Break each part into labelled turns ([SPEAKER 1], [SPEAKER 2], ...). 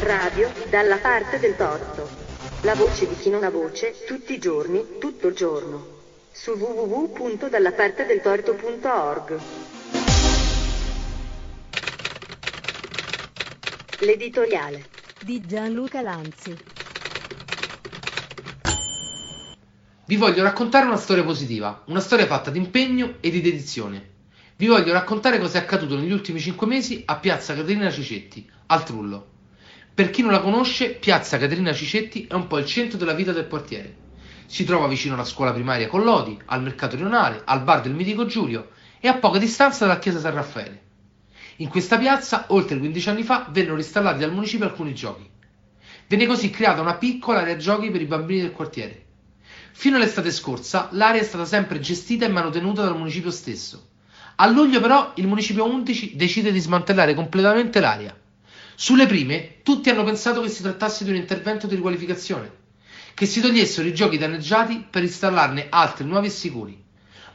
[SPEAKER 1] Radio, dalla parte del torto. La voce di chi non ha voce, tutti i giorni, tutto il giorno. Su www.dallapartedeltorto.org. L'editoriale
[SPEAKER 2] di Gianluca Lanzi.
[SPEAKER 3] Vi voglio raccontare una storia positiva, una storia fatta di impegno e di dedizione. Vi voglio raccontare cosa è accaduto negli ultimi 5 mesi a Piazza Caterina Cicetti, al Trullo. Per chi non la conosce, Piazza Caterina Cicetti è un po' il centro della vita del quartiere. Si trova vicino alla scuola primaria Collodi, al mercato rionale, al bar del mitico Giulio e a poca distanza dalla chiesa San Raffaele. In questa piazza, oltre 15 anni fa, vennero installati dal municipio alcuni giochi. Venne così creata una piccola area giochi per i bambini del quartiere. Fino all'estate scorsa l'area è stata sempre gestita e manutenuta dal municipio stesso. A luglio però il municipio 11 decide di smantellare completamente l'area. Sulle prime tutti hanno pensato che si trattasse di un intervento di riqualificazione, che si togliessero i giochi danneggiati per installarne altri nuovi e sicuri.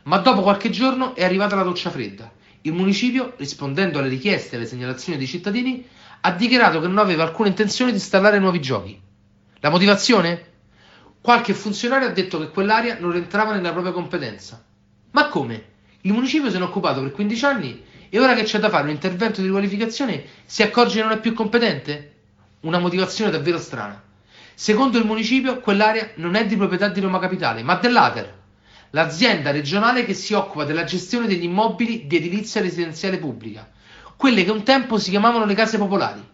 [SPEAKER 3] Ma dopo qualche giorno è arrivata la doccia fredda il municipio, rispondendo alle richieste e alle segnalazioni dei cittadini, ha dichiarato che non aveva alcuna intenzione di installare nuovi giochi. La motivazione? Qualche funzionario ha detto che quell'area non rientrava nella propria competenza. Ma come? Il municipio se ne è occupato per 15 anni e ora che c'è da fare un intervento di riqualificazione si accorge che non è più competente? Una motivazione davvero strana. Secondo il municipio, quell'area non è di proprietà di Roma Capitale, ma dell'Ater l'azienda regionale che si occupa della gestione degli immobili di edilizia residenziale pubblica, quelle che un tempo si chiamavano le case popolari.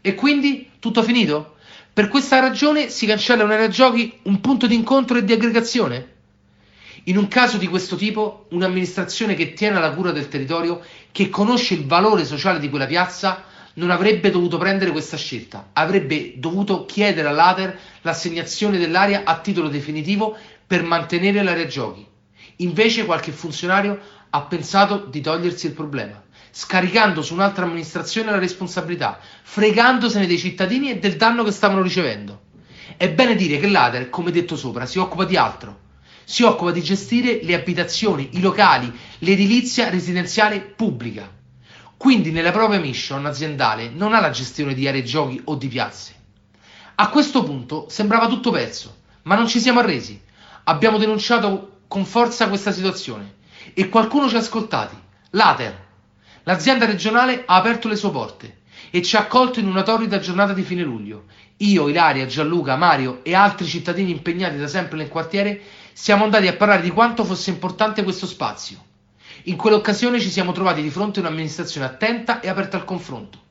[SPEAKER 3] E quindi tutto finito? Per questa ragione si cancella un'area giochi, un punto di incontro e di aggregazione? In un caso di questo tipo, un'amministrazione che tiene alla cura del territorio, che conosce il valore sociale di quella piazza, non avrebbe dovuto prendere questa scelta, avrebbe dovuto chiedere all'Ater l'assegnazione dell'area a titolo definitivo per mantenere l'area giochi. Invece qualche funzionario ha pensato di togliersi il problema, scaricando su un'altra amministrazione la responsabilità, fregandosene dei cittadini e del danno che stavano ricevendo. È bene dire che l'ATER, come detto sopra, si occupa di altro. Si occupa di gestire le abitazioni, i locali, l'edilizia residenziale pubblica. Quindi nella propria mission aziendale non ha la gestione di aree giochi o di piazze. A questo punto sembrava tutto perso, ma non ci siamo arresi. Abbiamo denunciato con forza questa situazione e qualcuno ci ha ascoltati. L'Ater, l'azienda regionale, ha aperto le sue porte e ci ha accolto in una torrida giornata di fine luglio. Io, Ilaria, Gianluca, Mario e altri cittadini impegnati da sempre nel quartiere siamo andati a parlare di quanto fosse importante questo spazio. In quell'occasione ci siamo trovati di fronte a un'amministrazione attenta e aperta al confronto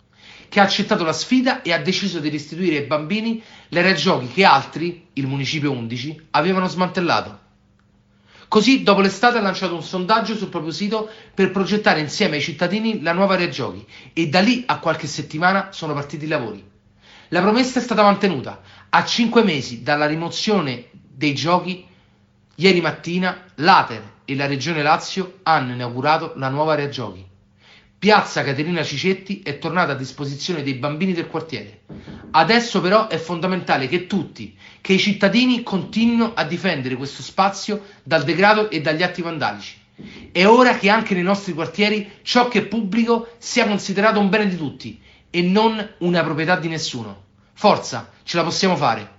[SPEAKER 3] che ha accettato la sfida e ha deciso di restituire ai bambini l'area giochi che altri, il Municipio 11, avevano smantellato. Così, dopo l'estate, ha lanciato un sondaggio sul proprio sito per progettare insieme ai cittadini la nuova area giochi e da lì a qualche settimana sono partiti i lavori. La promessa è stata mantenuta. A cinque mesi dalla rimozione dei giochi, ieri mattina l'Ater e la Regione Lazio hanno inaugurato la nuova area giochi. Piazza Caterina Cicetti è tornata a disposizione dei bambini del quartiere. Adesso però è fondamentale che tutti, che i cittadini continuino a difendere questo spazio dal degrado e dagli atti vandalici. È ora che anche nei nostri quartieri ciò che è pubblico sia considerato un bene di tutti e non una proprietà di nessuno. Forza, ce la possiamo fare.